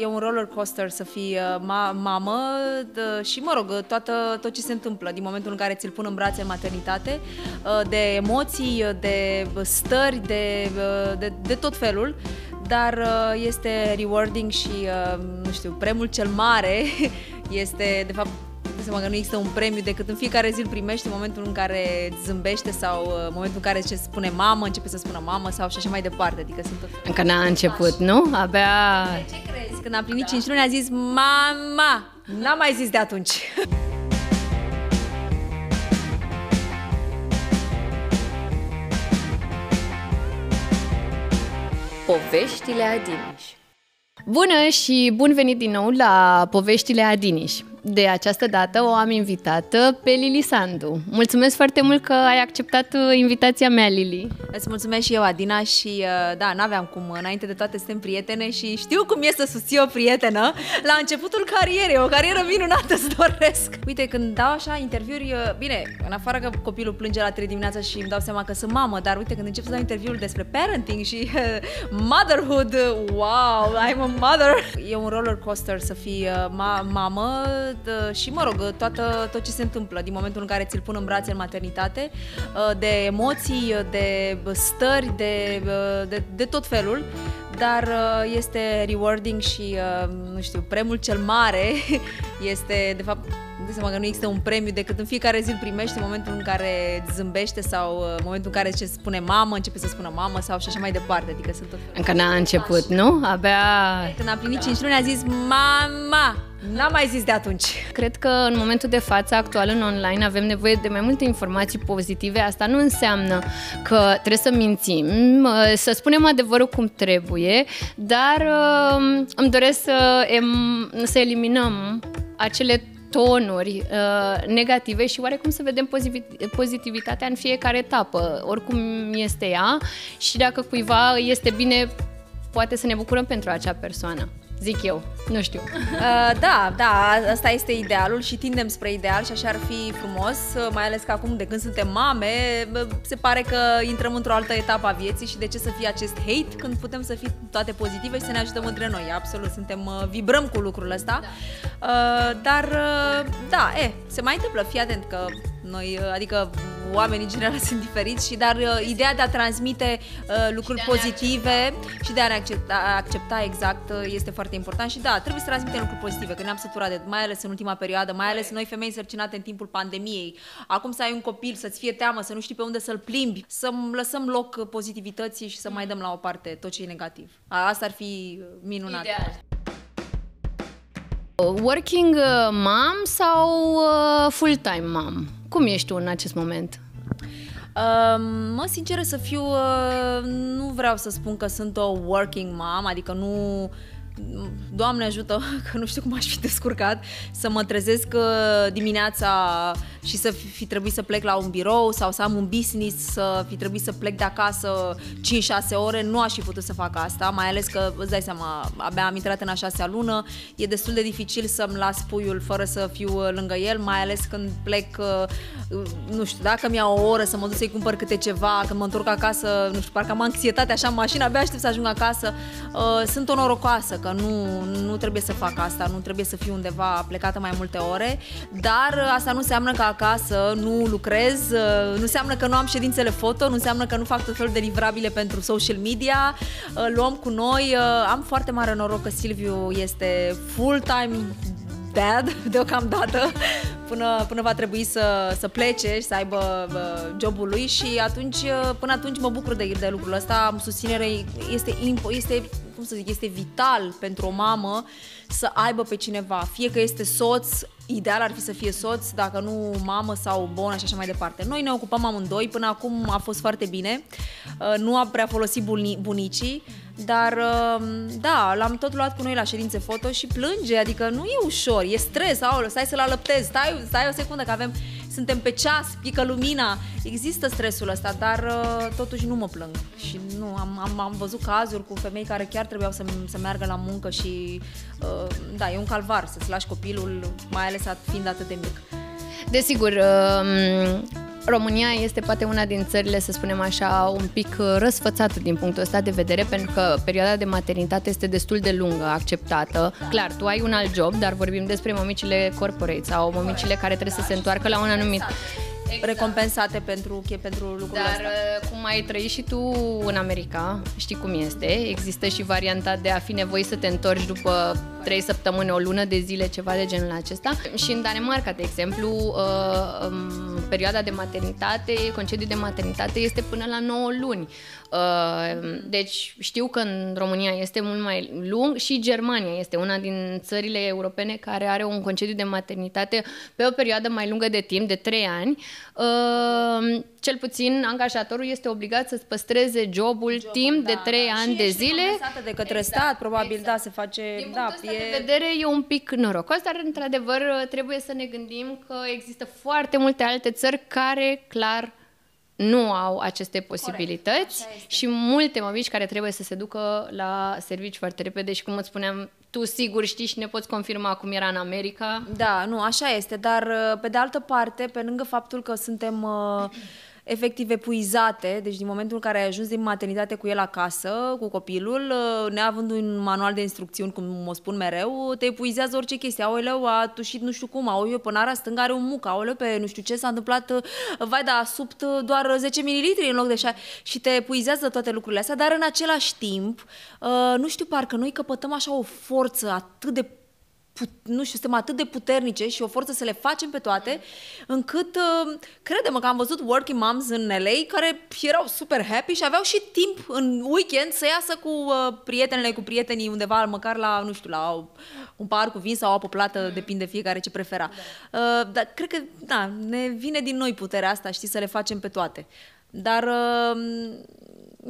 e un roller coaster să fii uh, ma- mamă de, și, mă rog, toată, tot ce se întâmplă din momentul în care ți-l pun în brațe în maternitate, uh, de emoții, de stări, de, uh, de, de tot felul, dar uh, este rewarding și, uh, nu știu, premiul cel mare este, de fapt, de seama că nu există un premiu decât în fiecare zi îl primești în momentul în care zâmbește sau uh, în momentul în care ce spune mamă, începe să spună mamă sau și așa mai departe. Adică sunt tot Încă n-a început, nu? Abia... ce crezi? Când a plinit 5 luni a zis mama! N-a mai zis de atunci. Poveștile Adiniș. Bună și bun venit din nou la Poveștile Adiniș. De această dată o am invitată pe Lili Sandu. Mulțumesc foarte mult că ai acceptat uh, invitația mea, Lili. Îți mulțumesc și eu, Adina, și uh, da, n-aveam cum, înainte de toate suntem prietene și știu cum e să susții o prietenă la începutul carierei, o carieră minunată îți doresc. Uite, când dau așa interviuri, uh, bine, în afară că copilul plânge la 3 dimineața și îmi dau seama că sunt mamă, dar uite, când încep să dau interviuri despre parenting și motherhood, wow, I'm a mother. E un roller coaster să fii ma- mamă de, și, mă rog, toată, tot ce se întâmplă din momentul în care ți-l pun în brațe în maternitate, de emoții, de stări, de, de, de tot felul, dar este rewarding și, nu știu, premiul cel mare este, de fapt, de seama că nu există un premiu decât în fiecare zi îl primești în momentul în care zâmbește sau în momentul în care ce spune mamă, începe să spună mamă sau și așa mai departe. Adică sunt tot felul. Încă n-a început, nu? Abia... Când a plinit 5 luni a zis mama! N-a mai zis de atunci. Cred că în momentul de față actual în online avem nevoie de mai multe informații pozitive. Asta nu înseamnă că trebuie să mințim, să spunem adevărul cum trebuie, dar îmi doresc să, să eliminăm acele tonuri uh, negative și oarecum să vedem pozitivitatea în fiecare etapă, oricum este ea și dacă cuiva este bine, poate să ne bucurăm pentru acea persoană zic eu. Nu știu. Uh, da, da, asta este idealul și tindem spre ideal și așa ar fi frumos, uh, mai ales că acum de când suntem mame, se pare că intrăm într-o altă etapă a vieții și de ce să fie acest hate când putem să fim toate pozitive și să ne ajutăm între noi. Absolut, suntem, uh, vibrăm cu lucrul ăsta. Da. Uh, dar, uh, da, e, se mai întâmplă, fii atent că noi, uh, adică oamenii în general sunt diferiți și dar uh, ideea de a transmite uh, lucruri și pozitive accepta. și de a ne accepta, accepta exact uh, este foarte important și da, trebuie să transmitem lucruri pozitive, că ne-am săturat de, mai ales în ultima perioadă, mai ales noi femei sărcinate în timpul pandemiei. Acum să ai un copil, să-ți fie teamă, să nu știi pe unde să-l plimbi, să lăsăm loc pozitivității și să mai dăm la o parte tot ce e negativ. Asta ar fi uh, minunat. Ideal. Working uh, mom sau uh, full-time mom? Cum ești tu în acest moment? Uh, mă, sinceră să fiu, uh, nu vreau să spun că sunt o working mom, adică nu Doamne ajută, că nu știu cum aș fi descurcat, să mă trezesc uh, dimineața și să fi trebuit să plec la un birou sau să am un business, să fi trebuit să plec de acasă 5-6 ore, nu aș fi putut să fac asta, mai ales că, îți dai seama, abia am intrat în a șasea lună, e destul de dificil să-mi las puiul fără să fiu uh, lângă el, mai ales când plec, uh, nu știu, dacă mi-a o oră să mă duc să-i cumpăr câte ceva, când mă întorc acasă, nu știu, parcă am anxietate așa în mașină, abia aștept să ajung acasă, sunt o norocoasă că nu, nu trebuie să fac asta, nu trebuie să fiu undeva plecată mai multe ore, dar asta nu înseamnă că acasă nu lucrez, nu înseamnă că nu am ședințele foto, nu înseamnă că nu fac tot felul de livrabile pentru social media, luăm cu noi, am foarte mare noroc că Silviu este full-time dad deocamdată până, până va trebui să, să plece și să aibă jobul lui și atunci, până atunci mă bucur de, de lucrul ăsta, susținere este, este cum să zic, este vital pentru o mamă să aibă pe cineva, fie că este soț, ideal ar fi să fie soț, dacă nu mamă sau bonă și așa mai departe. Noi ne ocupăm amândoi, până acum a fost foarte bine, uh, nu a prea folosit bunicii, dar uh, da, l-am tot luat cu noi la ședințe foto și plânge, adică nu e ușor, e stres, aoleu, stai să-l alăptezi, stai, stai o secundă că avem suntem pe ceas, pică lumina, există stresul ăsta, dar uh, totuși nu mă plâng. Și nu, am, am, am văzut cazuri cu femei care chiar trebuiau să, să meargă la muncă și uh, da, e un calvar să-ți lași copilul, mai ales fiind atât de mic. Desigur, uh, România este poate una din țările, să spunem așa, un pic uh, răsfățată din punctul ăsta de vedere, pentru că perioada de maternitate este destul de lungă, acceptată. Clar, tu ai un alt job, dar vorbim despre mămicile corporate sau mămicile care trebuie să se întoarcă la un anumit exact. recompensate pentru, pentru lucrurile Dar astea. Uh, cum ai trăit și tu în America, știi cum este, există și varianta de a fi nevoit să te întorci după 3 săptămâni, o lună de zile, ceva de genul acesta. Și în Danemarca, de exemplu, uh, um, perioada de maternitate, concediu de maternitate este până la 9 luni. Uh, deci știu că în România este mult mai lung și Germania este una din țările europene care are un concediu de maternitate pe o perioadă mai lungă de timp, de 3 ani. Uh, cel puțin angajatorul este obligat să-ți păstreze jobul, jobul timp da, de 3 da. ani de zile. de către exact, stat, probabil, exact. da, se face... Din da, punctul e... de vedere e un pic norocos, dar într-adevăr trebuie să ne gândim că există foarte multe alte țări care clar nu au aceste posibilități și multe mămici care trebuie să se ducă la servici foarte repede și cum îți spuneam, tu sigur știi și ne poți confirma cum era în America. Da, nu, așa este, dar pe de altă parte, pe lângă faptul că suntem uh, efectiv epuizate, deci din momentul în care ai ajuns din maternitate cu el acasă, cu copilul, uh, neavând un manual de instrucțiuni, cum mă spun mereu, te epuizează orice chestie. Aoleu, a tușit nu știu cum, aoleu, pânara stângă are un muc, aoleu, pe nu știu ce s-a întâmplat, uh, vai, da, a subt uh, doar 10 ml în loc de 6 și te epuizează toate lucrurile astea, dar în același timp, nu știu, parcă noi căpătăm așa o forță atât de put, nu știu, suntem atât de puternice și o forță să le facem pe toate, încât uh, credem că am văzut working moms în LA care erau super happy și aveau și timp în weekend să iasă cu uh, prietenele, cu prietenii undeva, măcar la, nu știu, la un parc cu vin sau o apă plată, mm. depinde fiecare ce prefera. Da. Uh, dar cred că, da, ne vine din noi puterea asta, știi, să le facem pe toate. Dar uh,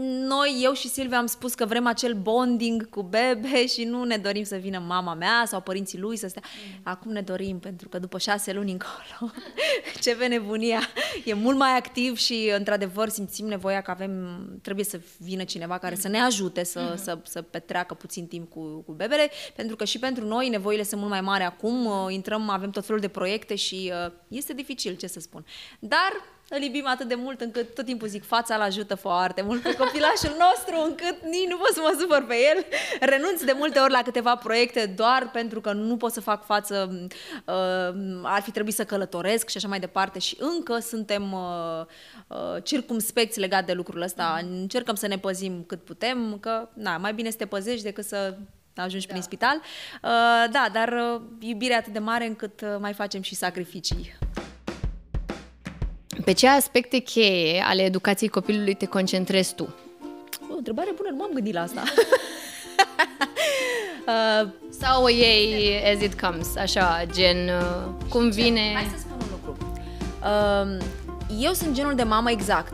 noi, eu și Silvia am spus că vrem acel bonding cu bebe și nu ne dorim să vină mama mea sau părinții lui să stea. Mm. Acum ne dorim, pentru că după șase luni încolo, ce nebunia, e mult mai activ și, într-adevăr, simțim nevoia că avem, trebuie să vină cineva care să ne ajute să, mm-hmm. să, să petreacă puțin timp cu, cu bebele, pentru că și pentru noi nevoile sunt mult mai mari acum, uh, intrăm, avem tot felul de proiecte și uh, este dificil, ce să spun. Dar îl iubim atât de mult încât tot timpul zic fața îl ajută foarte mult pe copilașul nostru încât nici nu pot să mă supăr pe el. Renunț de multe ori la câteva proiecte doar pentru că nu pot să fac față, uh, ar fi trebuit să călătoresc și așa mai departe și încă suntem uh, uh, circumspecți legat de lucrul ăsta. Încercăm să ne păzim cât putem, că na, mai bine să te păzești decât să ajungi da. prin spital. Uh, da, dar uh, iubirea atât de mare încât uh, mai facem și sacrificii. Pe ce aspecte cheie ale educației copilului te concentrezi tu? O întrebare bună, nu m-am gândit la asta. uh, Sau ei as it comes, așa, gen, uh, cum vine... Hai să spun un lucru. Uh, eu sunt genul de mamă exact.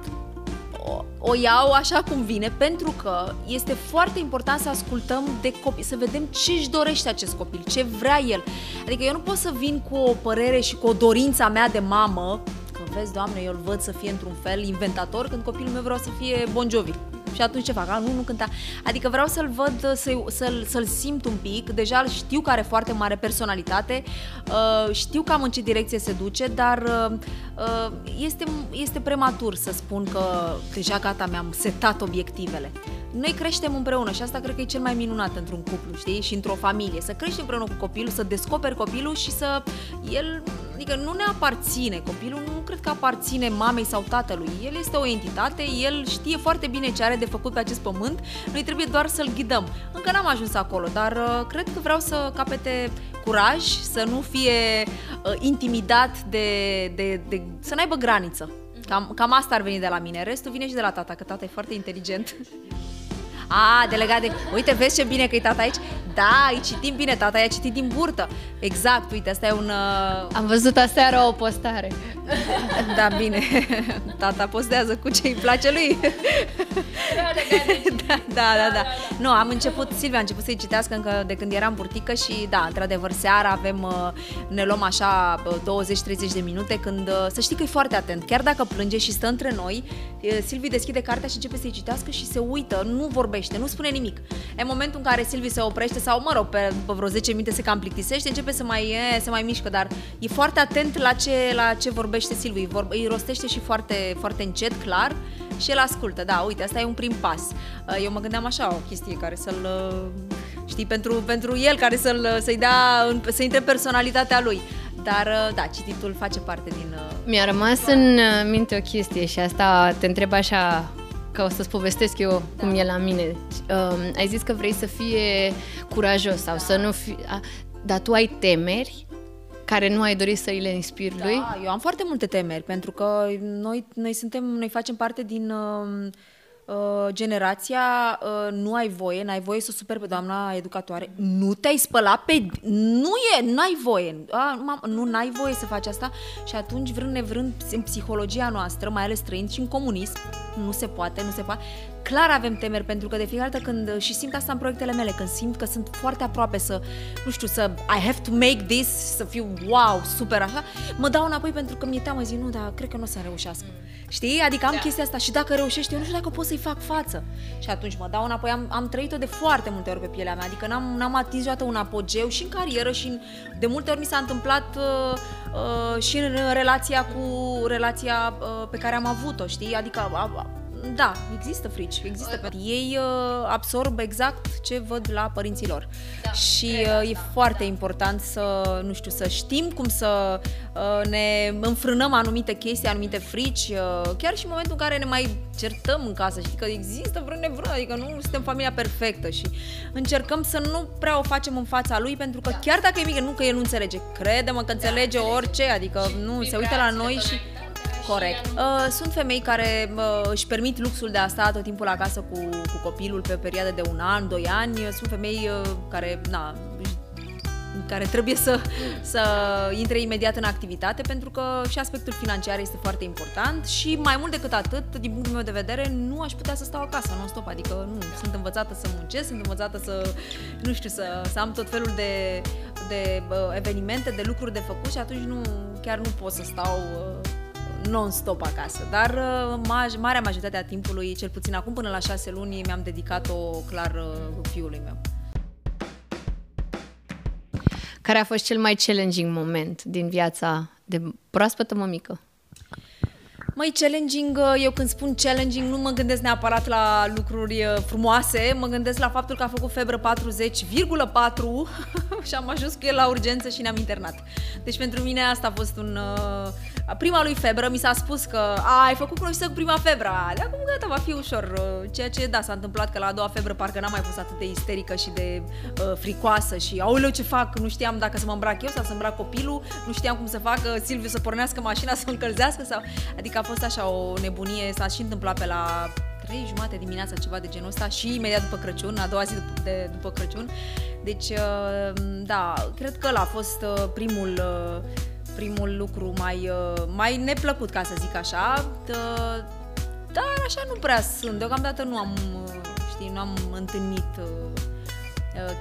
O, o iau așa cum vine, pentru că este foarte important să ascultăm de copii, să vedem ce își dorește acest copil, ce vrea el. Adică eu nu pot să vin cu o părere și cu o dorință a mea de mamă vezi, doamne, eu îl văd să fie într-un fel inventator când copilul meu vreau să fie Bon Jovi. Și atunci ce fac? A, nu, nu cânta. Adică vreau să-l văd, să, să-l, să-l simt un pic. Deja știu că are foarte mare personalitate, uh, știu cam în ce direcție se duce, dar uh, uh, este, este prematur să spun că deja gata, mi-am setat obiectivele noi creștem împreună și asta cred că e cel mai minunat într-un cuplu, știi? Și într-o familie. Să crești împreună cu copilul, să descoperi copilul și să... El, adică nu ne aparține. Copilul nu cred că aparține mamei sau tatălui. El este o entitate, el știe foarte bine ce are de făcut pe acest pământ. Noi trebuie doar să-l ghidăm. Încă n-am ajuns acolo, dar uh, cred că vreau să capete curaj, să nu fie uh, intimidat de, de, de... să n-aibă graniță. Cam, cam asta ar veni de la mine. Restul vine și de la tata, că tata e foarte inteligent. A, delegat de... Uite, vezi ce bine că e tata aici? Da, ai citit bine, tata i-a citit din burtă. Exact, uite, asta e un... Uh... Am văzut aseară o postare. Da, bine. Tata postează cu ce îi place lui. da, da, da, da. Nu, am început, Silvia a început să-i citească încă de când eram burtică și da, într-adevăr, seara avem, uh, ne luăm așa 20-30 de minute când, uh, să știi că e foarte atent. Chiar dacă plânge și stă între noi, Silvi deschide cartea și începe să-i citească și se uită, nu vorbește, nu spune nimic. E momentul în care Silvi se oprește sau sau, mă rog, pe, după vreo 10 minute se cam plictisește, începe să mai, e, să mai mișcă, dar e foarte atent la ce, la ce vorbește Silviu, îi, vor, îi rostește și foarte, foarte încet, clar, și el ascultă. Da, uite, asta e un prim pas. Uh, eu mă gândeam așa, o chestie care să-l, uh, știi, pentru, pentru el, care să-l, să-i dea, să intre personalitatea lui. Dar, uh, da, cititul face parte din... Mi-a rămas în minte o chestie și asta te întreb așa ca o să-ți povestesc eu da. cum e la mine. Uh, ai zis că vrei să fie curajos sau da. să nu fii... Dar tu ai temeri care nu ai dorit să îi le inspiri da, lui? eu am foarte multe temeri, pentru că noi, noi suntem, noi facem parte din... Uh, Uh, generația uh, nu ai voie, n-ai voie să super pe doamna educatoare, nu te-ai spălat pe... Nu e, n-ai voie, a, nu n-ai voie să faci asta și atunci vrând nevrând în psihologia noastră, mai ales trăind și în comunism, nu se poate, nu se poate. Clar avem temeri pentru că de fiecare dată când, și simt asta în proiectele mele, când simt că sunt foarte aproape să, nu știu, să I have to make this, să fiu wow, super așa, mă dau înapoi pentru că mi-e teamă, zic, nu, dar cred că nu o să reușească. Știi? Adică am da. chestia asta și dacă reușești, eu nu știu dacă pot să-i fac față. Și atunci mă dau înapoi, am, am trăit-o de foarte multe ori pe pielea mea, adică n-am, n-am atins niciodată un apogeu și în carieră și în, de multe ori mi s-a întâmplat uh, uh, și în relația cu relația uh, pe care am avut-o, știi? Adică uh, da, există frici, există. Pentru ei uh, absorb exact ce văd la părinții lor. Da, și uh, e foarte important să, nu știu, să știm cum să uh, ne înfrânăm anumite chestii, anumite frici, uh, chiar și în momentul în care ne mai certăm în casă, știi că există vreo nevră, adică nu suntem familia perfectă și încercăm să nu prea o facem în fața lui, pentru că da. chiar dacă e mică, nu că el nu înțelege, crede-mă că înțelege da. orice, adică nu, se uită la noi și Corect. Uh, sunt femei care uh, își permit luxul de a sta tot timpul acasă cu, cu copilul pe o perioadă de un an, doi ani. Sunt femei uh, care, na, care trebuie să, să intre imediat în activitate pentru că și aspectul financiar este foarte important și mai mult decât atât, din punctul meu de vedere, nu aș putea să stau acasă non-stop, adică nu, sunt învățată să muncesc, sunt învățată să, nu știu, să, să am tot felul de, de uh, evenimente, de lucruri de făcut și atunci nu, chiar nu pot să stau uh, non-stop acasă, dar uh, marea majoritate a timpului, cel puțin acum până la șase luni, mi-am dedicat-o clar uh, fiului meu. Care a fost cel mai challenging moment din viața de proaspătă mămică? Mai challenging, uh, eu când spun challenging nu mă gândesc neapărat la lucruri frumoase, mă gândesc la faptul că a făcut febră 40,4 și am ajuns cu el la urgență și ne-am internat. Deci pentru mine asta a fost un, prima lui febră mi s-a spus că a, ai făcut cunoștință cu prima febră, de acum gata, va fi ușor. Ceea ce, da, s-a întâmplat că la a doua febră parcă n-am mai fost atât de isterică și de uh, fricoasă și aoleu ce fac, nu știam dacă să mă îmbrac eu sau să îmbrac copilul, nu știam cum să facă Silviu să pornească mașina să încălzească sau... Adică a fost așa o nebunie, s-a și întâmplat pe la trei jumate dimineața, ceva de genul ăsta și imediat după Crăciun, a doua zi după, de, după Crăciun. Deci, uh, da, cred că ăla a fost uh, primul uh, primul lucru mai, uh, mai neplăcut, ca să zic așa, dar așa nu prea sunt. Deocamdată nu am, uh, știi, nu am întâlnit uh,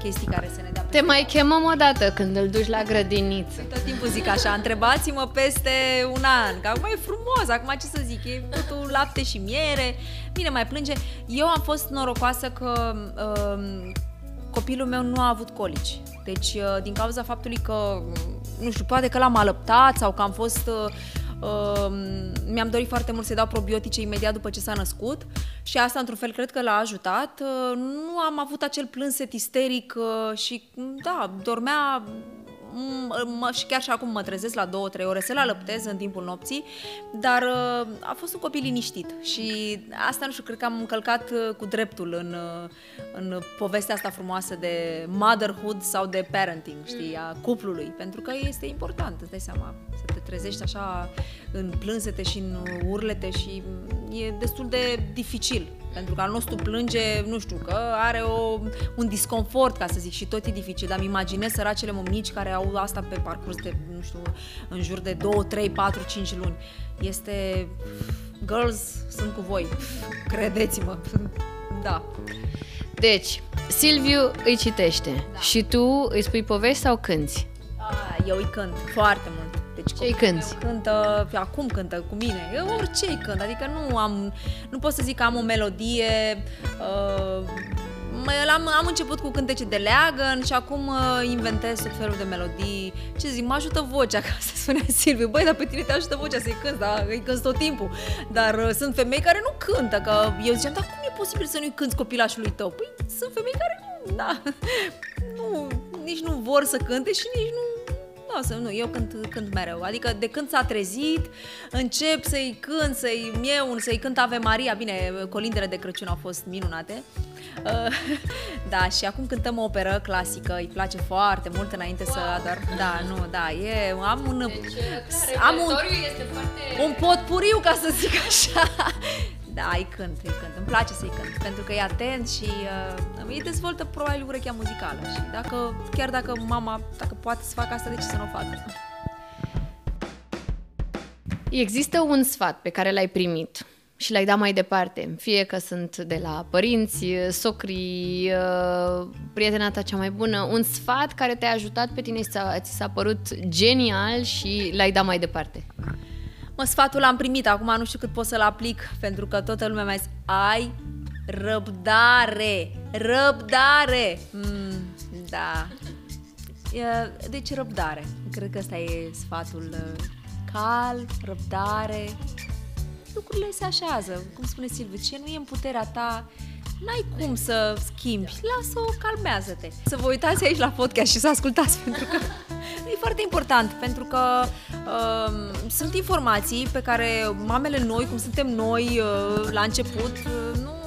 chestii care să ne dea Te mai chemăm o dată când îl duci la grădiniță. Tot timpul zic așa, întrebați-mă peste un an, că acum e frumos, acum ce să zic, e totul lapte și miere, bine, mai plânge. Eu am fost norocoasă că uh, copilul meu nu a avut colici. Deci, uh, din cauza faptului că, nu știu, poate că l-am alăptat sau că am fost... Uh, uh, mi-am dorit foarte mult să-i dau probiotice imediat după ce s-a născut și asta, într-un fel, cred că l-a ajutat. Uh, nu am avut acel plânset isteric uh, și, da, dormea mă, și chiar și acum mă trezesc la două, trei ore să-l alăptez în timpul nopții, dar uh, a fost un copil liniștit și asta, nu știu, cred că am încălcat uh, cu dreptul în, uh, în povestea asta frumoasă de motherhood sau de parenting, știi, a cuplului, pentru că este important, îți dai seama, să te trezești așa în plânsete și în urlete și e destul de dificil pentru că al nostru plânge, nu știu, că are o, un disconfort, ca să zic, și tot e dificil, dar îmi imaginez săracele mămici care au asta pe parcurs de, nu știu, în jur de 2, 3, 4, 5 luni. Este... Girls, sunt cu voi. Credeți-mă. Da. Deci, Silviu îi citește da. și tu îi spui povești sau cânti? Ah, eu îi cânt foarte mult. Deci ce cânti? Cântă, acum cântă cu mine, eu orice cânt, adică nu am, nu pot să zic că am o melodie, uh, am, am început cu cântece de leagăn și acum uh, inventez tot felul de melodii. Ce zic, mă ajută vocea, ca să spunea Silviu. Băi, dar pe tine te ajută vocea să-i cânti, da, îi cânti tot timpul. Dar uh, sunt femei care nu cântă, că eu ziceam, dar cum e posibil să nu-i cânti copilașului tău? Păi sunt femei care nu, da, nu, nici nu vor să cânte și nici nu nu, să, nu, eu cânt, cânt mereu. Adică de când s-a trezit, încep să-i cânt, să-i mieun, să-i cânt Ave Maria. Bine, colindele de Crăciun au fost minunate. Uh, da, și acum cântăm o operă clasică, îi place foarte mult înainte wow. să ador. Da, nu, da, e, am un... Deci, clar, am un, este foarte... un potpuriu, ca să zic așa. Da, îi cânt, îi cânt. Îmi place să-i cânt, pentru că e atent și uh, îi dezvoltă probabil urechea muzicală. Și dacă, chiar dacă mama, dacă poate să facă asta, de ce să nu o facă? Există un sfat pe care l-ai primit și l-ai dat mai departe, fie că sunt de la părinți, socrii, uh, prietena ta cea mai bună, un sfat care te-a ajutat pe tine, ți s-a părut genial și l-ai dat mai departe. Mă, sfatul l-am primit, acum nu știu cât pot să-l aplic, pentru că toată lumea mi-a zis, ai răbdare, răbdare. Mm, da. Deci răbdare. Cred că ăsta e sfatul. Uh, cal, răbdare. Lucrurile se așează. Cum spune Silviu, ce nu e în puterea ta, n-ai cum să schimbi. Lasă-o, calmează-te. Să vă uitați aici la podcast și să ascultați, pentru că e foarte important, pentru că uh, sunt informații pe care mamele noi, cum suntem noi uh, la început, uh, nu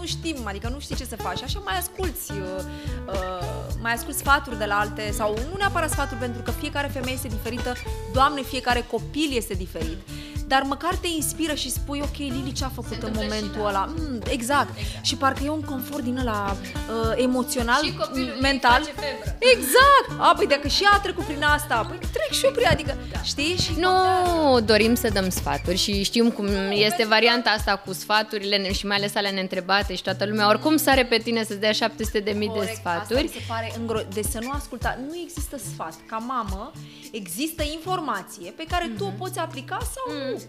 nu știm, adică nu știi ce să faci. Așa mai asculți, uh, uh, mai asculți sfaturi de la alte, sau nu neapărat sfaturi, pentru că fiecare femeie este diferită, Doamne, fiecare copil este diferit dar măcar te inspiră și spui, ok, Lili ce a făcut în momentul ăla. Mm, exact. exact. Și parcă e un confort din ăla uh, emoțional, și mental. Exact. A, păi dacă și ea a trecut prin asta, păi trec și eu prin adică, da. știi? Și nu contează. dorim să dăm sfaturi și știm cum este varianta asta cu sfaturile și mai ales ale neîntrebate și toată lumea. Oricum sare pe tine să-ți dea 700 de mii de sfaturi. Asta se pare îngro... Deci să nu asculta. Nu există sfat. Ca mamă, există informație pe care mm-hmm. tu o mhm. poți aplica sau mm. nu.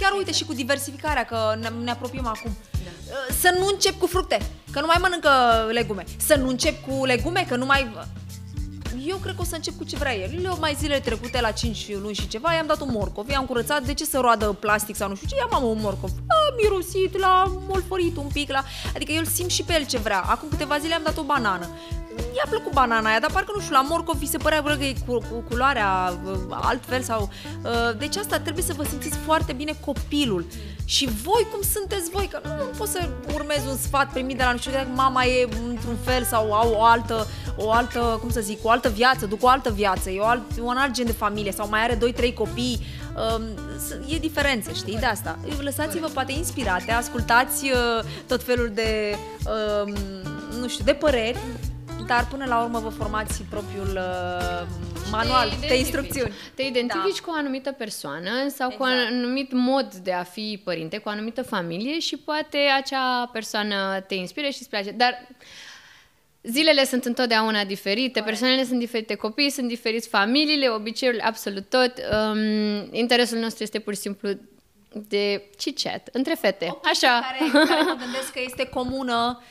Chiar uite și cu diversificarea, că ne, ne apropiem acum. Da. Uh, să nu încep cu fructe, că nu mai mănâncă legume. Să nu încep cu legume, că nu mai... Eu cred că o să încep cu ce vrea el. Eu mai zilele trecute, la 5 luni și ceva, i-am dat un morcov, i-am curățat, de ce să roadă plastic sau nu știu ce, ia mamă un morcov. A mirosit, l-a molforit un pic, la... adică eu îl simt și pe el ce vrea. Acum câteva zile am dat o banană i-a plăcut banana aia, dar parcă nu știu, la morcov vi se părea bă, că e cu, cu culoarea uh, altfel sau... Uh, deci asta trebuie să vă simțiți foarte bine copilul. Și voi cum sunteți voi, că nu, nu pot să urmez un sfat primit de la nu știu dacă mama e într-un fel sau au o altă, o altă, cum să zic, o altă viață, duc o altă viață, e o alt, un alt gen de familie sau mai are 2-3 copii, um, e diferență, știi, de asta. Lăsați-vă poate inspirate, ascultați uh, tot felul de, um, nu știu, de păreri dar până la urmă vă formați propriul uh, manual de instrucțiuni. Te identifici da. cu o anumită persoană sau exact. cu un exact. anumit mod de a fi părinte, cu o anumită familie și poate acea persoană te inspire și îți place. Dar Zilele sunt întotdeauna diferite, Corect. persoanele sunt diferite, copiii sunt diferiți, familiile, obiceiurile, absolut tot. Um, interesul nostru este pur și simplu de chit-chat între fete. Așa. Care, care mă gândesc că este comună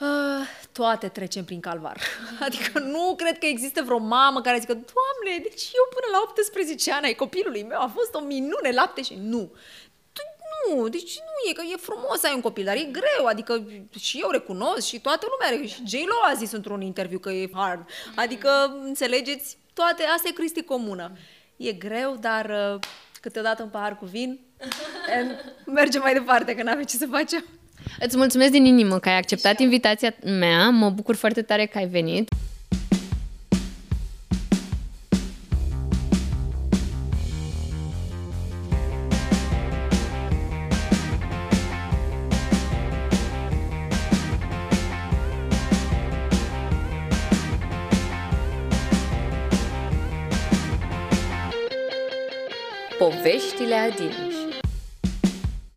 Uh, toate trecem prin calvar. Adică nu cred că există vreo mamă care zică, Doamne, deci eu până la 18 ani ai copilului meu a fost o minune lapte și nu. Nu, deci nu e, că e frumos să ai un copil, dar e greu, adică și eu recunosc și toată lumea are, și J-Lo a zis într-un interviu că e hard, adică înțelegeți, toate, asta e Cristi comună. E greu, dar uh, câteodată un pahar cu vin, mergem mai departe, că n-avem ce să facem. Îți mulțumesc din inimă că ai acceptat invitația mea. Mă bucur foarte tare că ai venit. Poveștile Adiniș